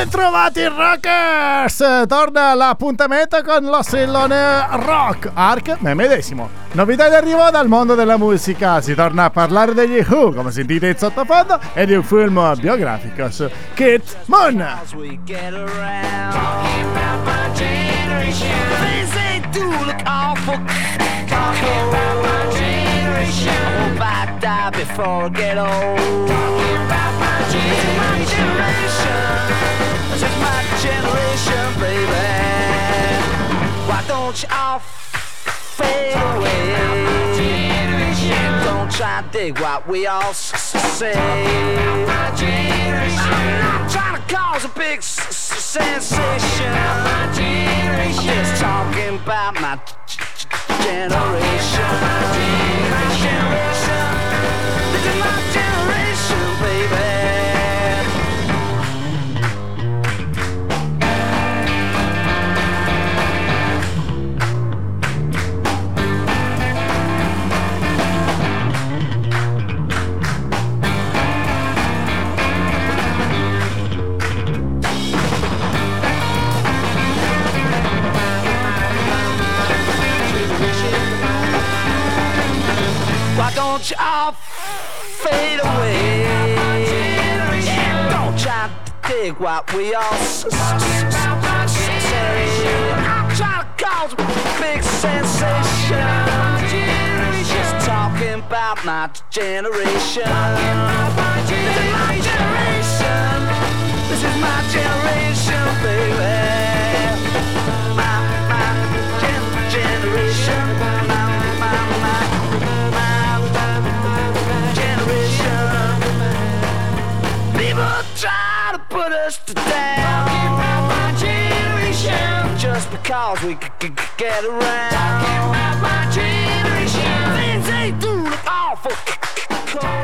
Bentrovati rockers! Torna l'appuntamento con lo strillone rock, Ark me medesimo. Novità di arrivo dal mondo della musica, si torna a parlare degli Who, come sentite in sottofondo, e di un film biografico su Kit Moon. before I get old. Talking Don't you all fade away? Don't try to dig what we all say. I'm not trying to cause a big sensation. I'm just talking about my generation. Don't you all fade away? Don't try to dig what we all say. I'm trying to cause a big sensation. Just talking about my generation. This is my generation. This is my generation, baby. Put us to down. Talking about my generation. Just because we c- c- get around. Talking about my generation. Things they do look awful.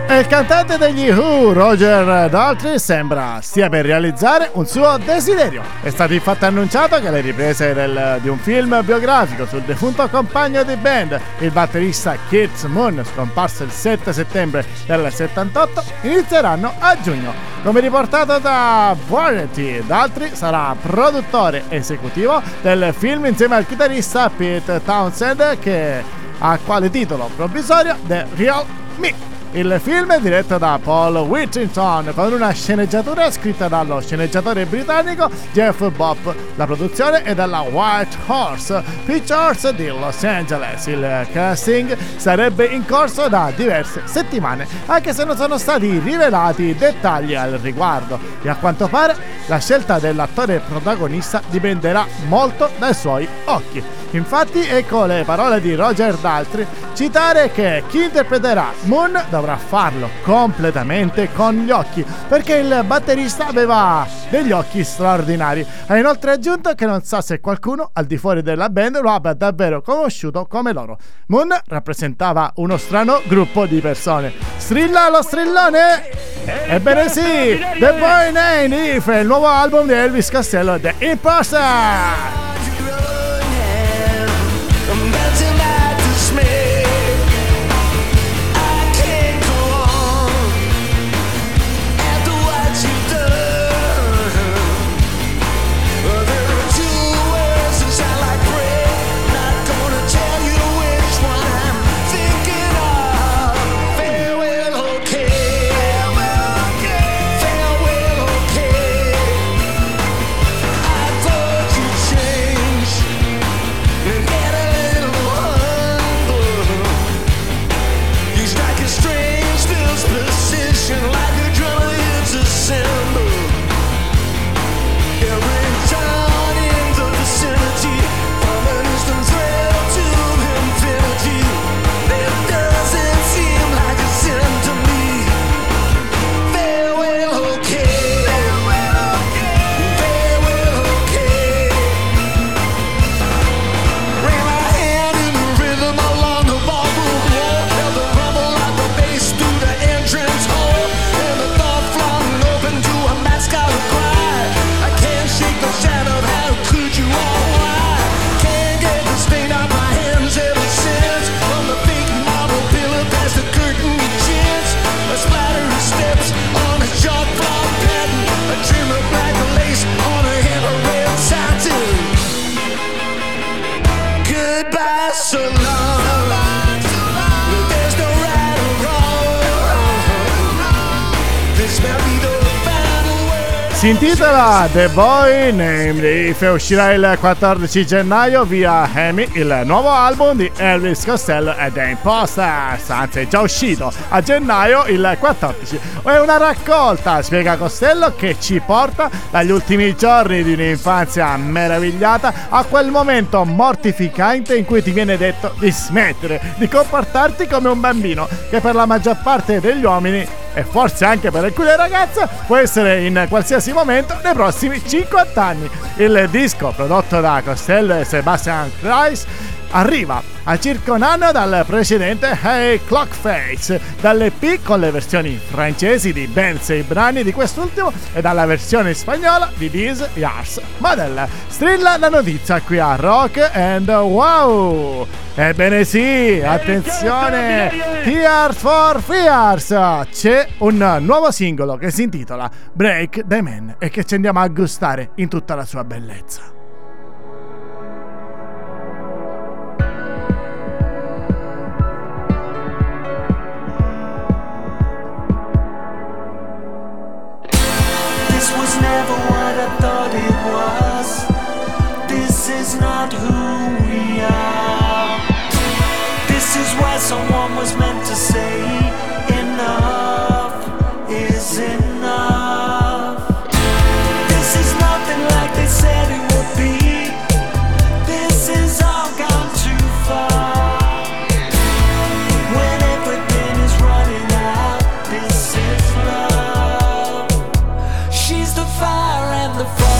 E il cantante degli Who, Roger Daltrey, sembra stia per realizzare un suo desiderio. È stato infatti annunciato che le riprese del, di un film biografico sul defunto compagno di band, il batterista Keith Moon, scomparso il 7 settembre del 78, inizieranno a giugno. Come riportato da Variety, Daltrey sarà produttore esecutivo del film insieme al chitarrista Pete Townsend che ha quale titolo provvisorio The Real Me. Il film è diretto da Paul Whittington con una sceneggiatura scritta dallo sceneggiatore britannico Jeff Bopp. La produzione è della White Horse Pictures di Los Angeles. Il casting sarebbe in corso da diverse settimane, anche se non sono stati rivelati dettagli al riguardo. E a quanto pare la scelta dell'attore protagonista dipenderà molto dai suoi occhi. Infatti, ecco le parole di Roger Daltrey citare che chi interpreterà Moon dovrà farlo completamente con gli occhi, perché il batterista aveva degli occhi straordinari. Ha inoltre aggiunto che non sa se qualcuno al di fuori della band lo abbia davvero conosciuto come loro. Moon rappresentava uno strano gruppo di persone. Strilla lo strillone? Ebbene sì, The Boy Name If, il nuovo album di Elvis Costello, The Imposter! Si intitola The Boy Named If uscirà il 14 gennaio via Amy il nuovo album di Elvis Costello è in posta anzi è già uscito a gennaio il 14 è una raccolta spiega Costello che ci porta dagli ultimi giorni di un'infanzia meravigliata a quel momento mortificante in cui ti viene detto di smettere di comportarti come un bambino che per la maggior parte degli uomini e forse anche per alcune ragazze può essere in qualsiasi momento nei prossimi 50 anni. Il disco prodotto da Costello e Sebastian Kreis arriva a circa un anno dal precedente Hey Clockface, dall'EP con le versioni francesi di ben 6 brani di quest'ultimo e dalla versione spagnola di These Years Model. Strilla la notizia qui a Rock and Wow! Ebbene sì, attenzione! Tears for Fears! C'è un nuovo singolo che si intitola Break the Man e che ci andiamo a gustare in tutta la sua bellezza. is not who we are. This is where someone was meant to say, enough is enough. This is nothing like they said it would be. This is all gone too far. When everything is running out, this is love. She's the fire and the frost.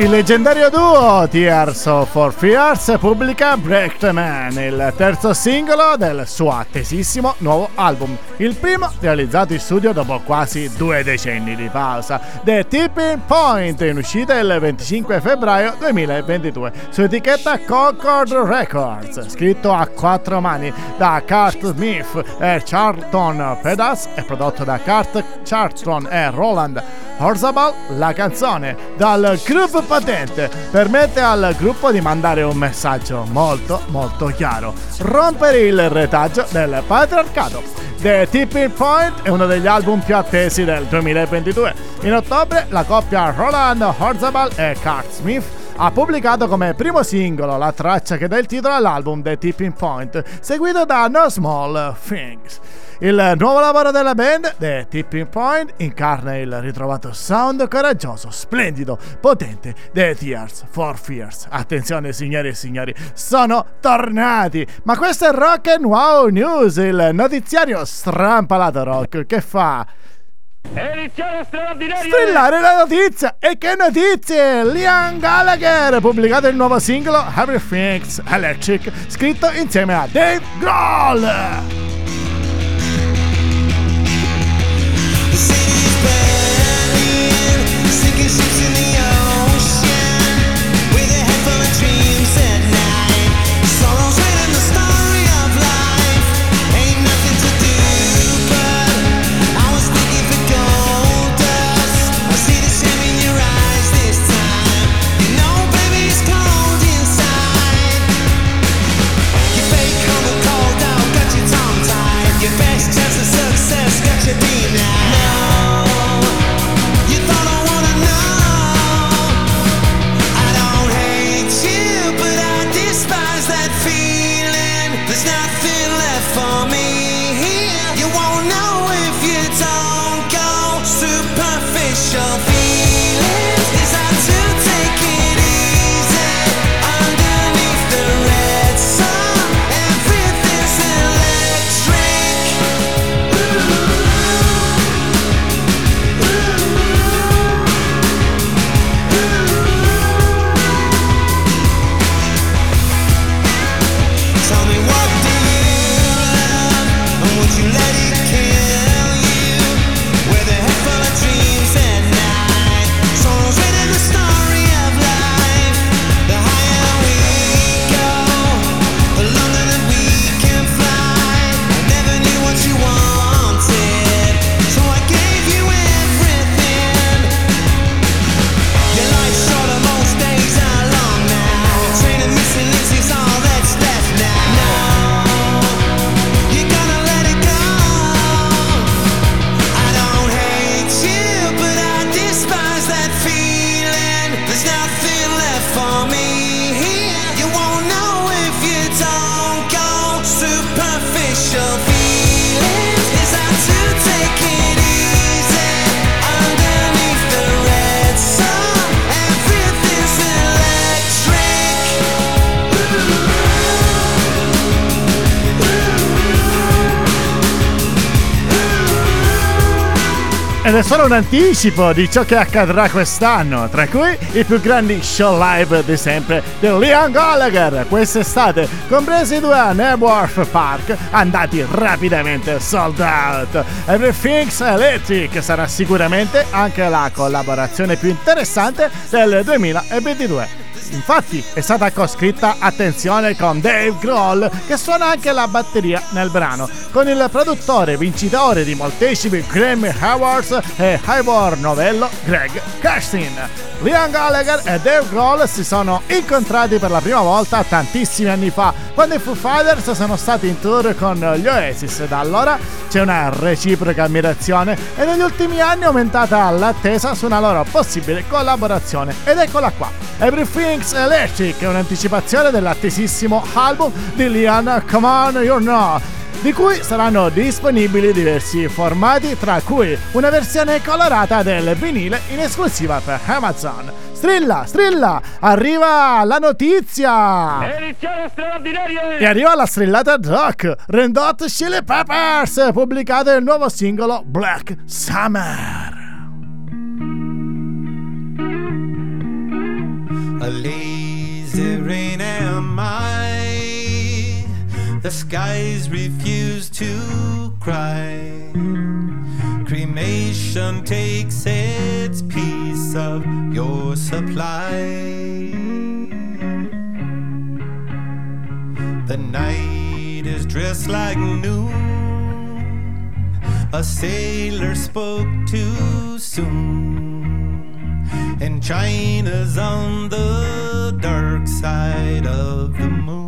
Il leggendario duo Tears for Fears pubblica Break the Man, il terzo singolo del suo attesissimo nuovo album, il primo realizzato in studio dopo quasi due decenni di pausa. The Tipping Point, in uscita il 25 febbraio 2022 su etichetta Concord Records, scritto a quattro mani da Kurt Smith e Charlton Pedas e prodotto da Kurt Charlton e Roland Horzabal, la canzone dal gruppo patente permette al gruppo di mandare un messaggio molto molto chiaro, rompere il retaggio del patriarcato. The Tipping Point è uno degli album più attesi del 2022. In ottobre la coppia Roland Horzabal e Kurt Smith ha pubblicato come primo singolo la traccia che dà il titolo all'album The Tipping Point, seguito da No Small Things. Il nuovo lavoro della band, The Tipping Point, incarna il ritrovato sound coraggioso, splendido, potente The Tears for Fears. Attenzione signori e signori, sono tornati! Ma questo è Rock and Wow News, il notiziario strampalato rock che fa Edizione! Strillare la notizia! E che notizie! Liam Gallagher ha pubblicato il nuovo singolo Everything's Electric, scritto insieme a Dave Grohl! Ed è solo un anticipo di ciò che accadrà quest'anno, tra cui i più grandi show live di sempre di Liam Gallagher quest'estate, compresi i due a Nebworth Park, andati rapidamente sold out. Everything's Electric sarà sicuramente anche la collaborazione più interessante del 2022. Infatti è stata coscritta attenzione con Dave Grohl che suona anche la batteria nel brano, con il produttore vincitore di molteplici Grammy Awards e Ivor Novello Greg Kirsten. Liam Gallagher e Dave Grohl si sono incontrati per la prima volta tantissimi anni fa, quando i Foo Fighters sono stati in tour con gli Oasis. Da allora c'è una reciproca ammirazione e negli ultimi anni è aumentata l'attesa su una loro possibile collaborazione. Ed eccola qua, Everything's Electric, un'anticipazione dell'attesissimo album di Liam Come On You Know di cui saranno disponibili diversi formati, tra cui una versione colorata del vinile in esclusiva per Amazon. Strilla, strilla, arriva la notizia! Edizione straordinaria! E arriva la strillata rock, Red Hot Chili Peppers, pubblicato il nuovo singolo Black Summer. A lazy rain am I. The skies refuse to cry. Cremation takes its piece of your supply. The night is dressed like noon. A sailor spoke too soon. And China's on the dark side of the moon.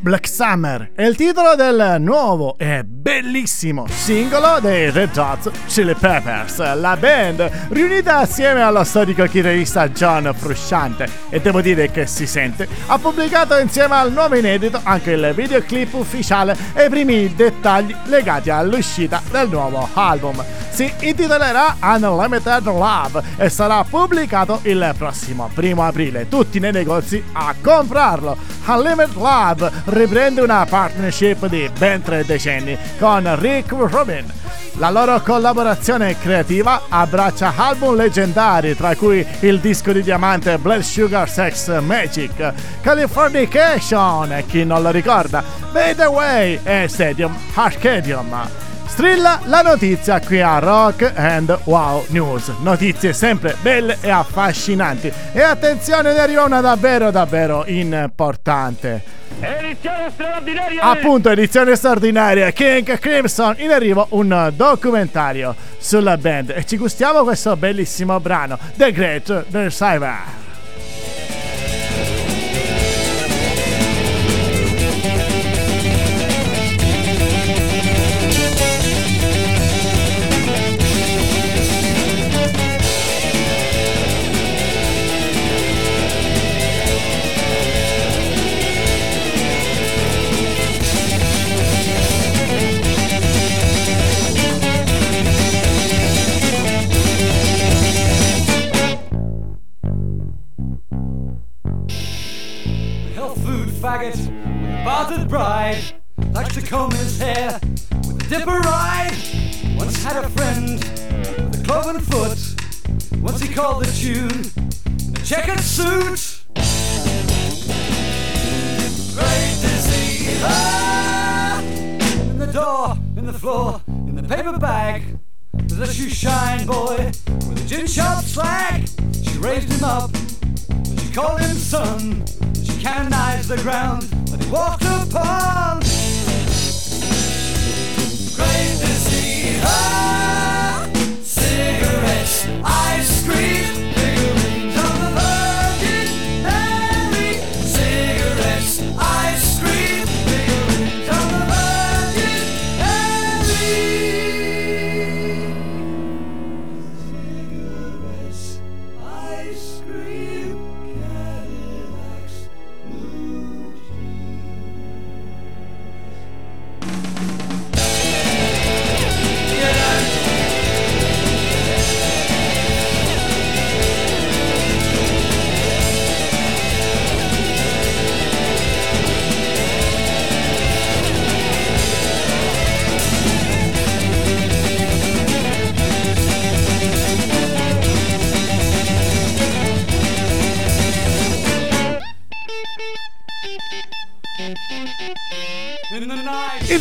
Black Summer è il titolo del nuovo e bellissimo singolo dei Red Hot Chili Peppers, la band riunita assieme allo storico chitarrista John Frusciante e devo dire che si sente, ha pubblicato insieme al nuovo inedito anche il videoclip ufficiale e i primi dettagli legati all'uscita del nuovo album. Si intitolerà Unlimited Love e sarà pubblicato il prossimo primo aprile. Tutti nei negozi a comprarlo. Unlimited Love riprende una partnership di ben tre decenni con Rick Rubin. La loro collaborazione creativa abbraccia album leggendari, tra cui il disco di diamante Blood Sugar Sex Magic, Californication, chi non lo ricorda, Made Away e Stadium Arcadium. Strilla la notizia qui a Rock and Wow News. Notizie sempre belle e affascinanti. E attenzione, ne arriva una davvero davvero importante. Edizione straordinaria! Appunto, edizione straordinaria. King Crimson in arrivo un documentario sulla band e ci gustiamo questo bellissimo brano The Great The bride, likes to comb his hair with a dipper ride. Once had a friend with a cloven foot. Once he called the tune in a checkered suit. Great her in the door, in the floor, in the paper bag. There's a shoe shine boy with a gin shop slag. She raised him up, she called him son She canonized the ground walked apart.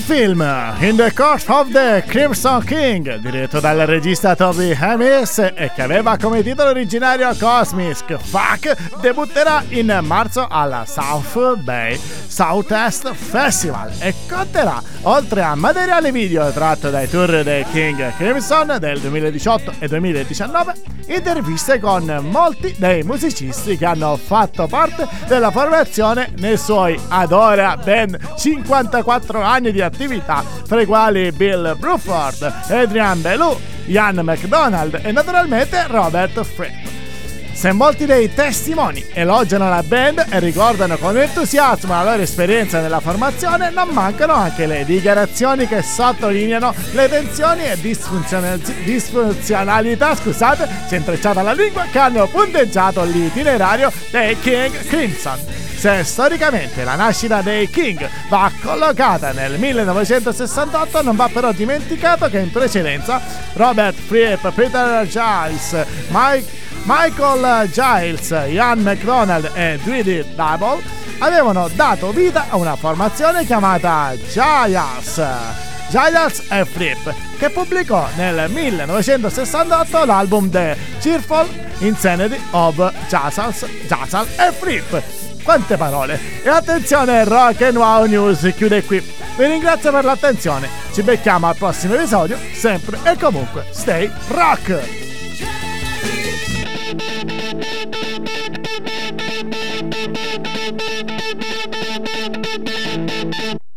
Film In the Court of the Crimson King, diretto dal regista Toby Hamis e che aveva come titolo originario Cosmic Fuck, debutterà in marzo alla South Bay Southwest Festival e conterà, oltre a materiale video tratto dai tour dei King Crimson del 2018 e 2019, interviste con molti dei musicisti che hanno fatto parte della formazione nei suoi ad ora ben 54 anni di attività, fra i quali Bill Bruford, Adrian Belew, Ian McDonald e naturalmente Robert Fripp. Se molti dei testimoni elogiano la band e ricordano con entusiasmo la loro esperienza nella formazione, non mancano anche le dichiarazioni che sottolineano le tensioni e disfunzionalità, scusate, si è intrecciata la lingua, che hanno punteggiato l'itinerario dei King Crimson. Se storicamente la nascita dei King va collocata nel 1968, non va però dimenticato che in precedenza Robert Fripp, Peter Giles, Mike Michael Giles, Ian McDonald e Dweedy Double avevano dato vita a una formazione chiamata Giants. Giants e Flip, che pubblicò nel 1968 l'album The Cheerful Insanity of Jazzal e Flip. Quante parole! E attenzione, Rock and Wow News chiude qui. Vi ringrazio per l'attenzione. Ci becchiamo al prossimo episodio, sempre e comunque, stay rock!